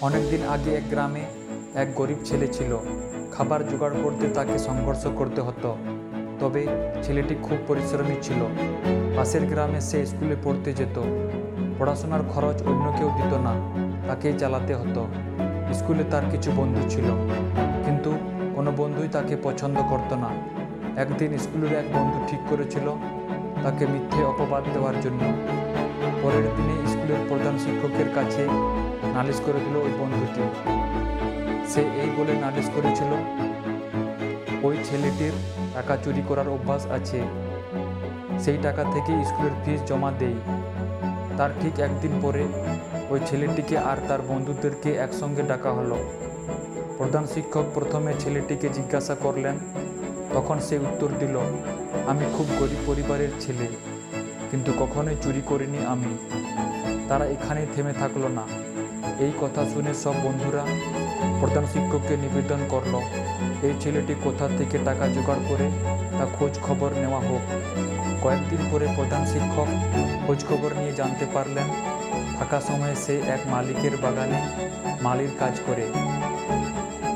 অনেকদিন আগে এক গ্রামে এক গরিব ছেলে ছিল। খাবার জোগাড় করতে তাকে সংঘর্ষ করতে হতো। তবে ছেলেটি খুব পরিশ্রমী ছিল। পাশের গ্রামে সে স্কুলে পড়তে যেত। পড়াশোনার খরচ অন্য কেউ দিত না, তাকেই চালাতে হতো। স্কুলে তার কিছু বন্ধু ছিল। কিন্তু কোনো বন্ধুই তাকে পছন্দ করতো না। একদিন স্কুলের এক বন্ধু ঠিক করেছিল তাকে মিথ্যে অপবাদ দেওয়ার জন্য। পরের দিনে স্কুলের প্রধান শিক্ষকের কাছে নালিশ করে দিল ওই বন্ধুটি। সে এই বলে নালিশ করেছিল, ওই ছেলেটির টাকা চুরি করার অভ্যাস আছে। সেই টাকা থেকে স্কুলের ফিস জমা দেই। তার ঠিক একদিন পরে ওই ছেলেটিকে আর তার বন্ধুদেরকে একসঙ্গে ডাকা হলো। প্রধান শিক্ষক প্রথমে ছেলেটিকে জিজ্ঞাসা করলেন, তখন সে উত্তর দিল, আমি খুব গরিব পরিবারের ছেলে। কিন্তু কখনোই চুরি করিনি আমি। তারা এখানেই থেমে থাকল না। এই কথা শুনে সব বন্ধুরা প্রধান শিক্ষককে নিবেদন করল, এই ছেলেটি কোথা থেকে টাকা জোগাড় করে তা খোঁজ খবর নেওয়া হোক। কয়েকদিন পরে প্রধান শিক্ষক খোঁজ খবর নিয়ে জানতে পারলেন, ফাঁকা সময়ে সে এক মালিকের বাগানে মালির কাজ করে।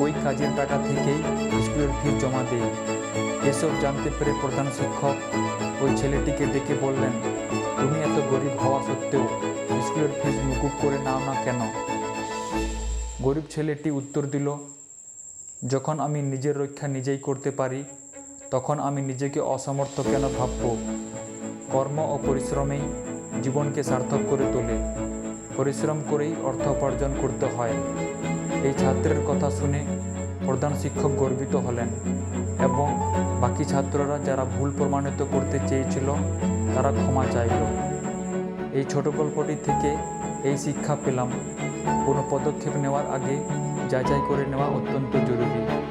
ওই কাজের টাকা থেকেই স্কুলের ফি জমা দেয়। এসব জানতে পেরে প্রধান শিক্ষক ওই ছেলেটিকে ডেকে বললেন, তুমি এত গরিব হওয়া সত্ত্বেও স্কুলের ফিস মুকুব করে নাও না কেন? গরিব ছেলেটি উত্তর দিল, যখন আমি নিজের রক্ষা নিজেই করতে পারি, তখন আমি নিজেকে অসমর্থ কেন ভাবব? কর্ম ও পরিশ্রমেই জীবনকে সার্থক করে তোলে। পরিশ্রম করেই অর্থ উপার্জন করতে হয়। এই ছাত্রের কথা শুনে প্রধান শিক্ষক গর্বিত হলেন এবং বাকি ছাত্ররা যারা ভুল প্রমাণিত করতে চেয়েছিল, তারা ক্ষমা চাইল। এই ছোট গল্পটি থেকে এই শিক্ষা পেলাম। কোনো পদক্ষেপ নেওয়ার আগে যাচাই করে নেওয়া অত্যন্ত জরুরি।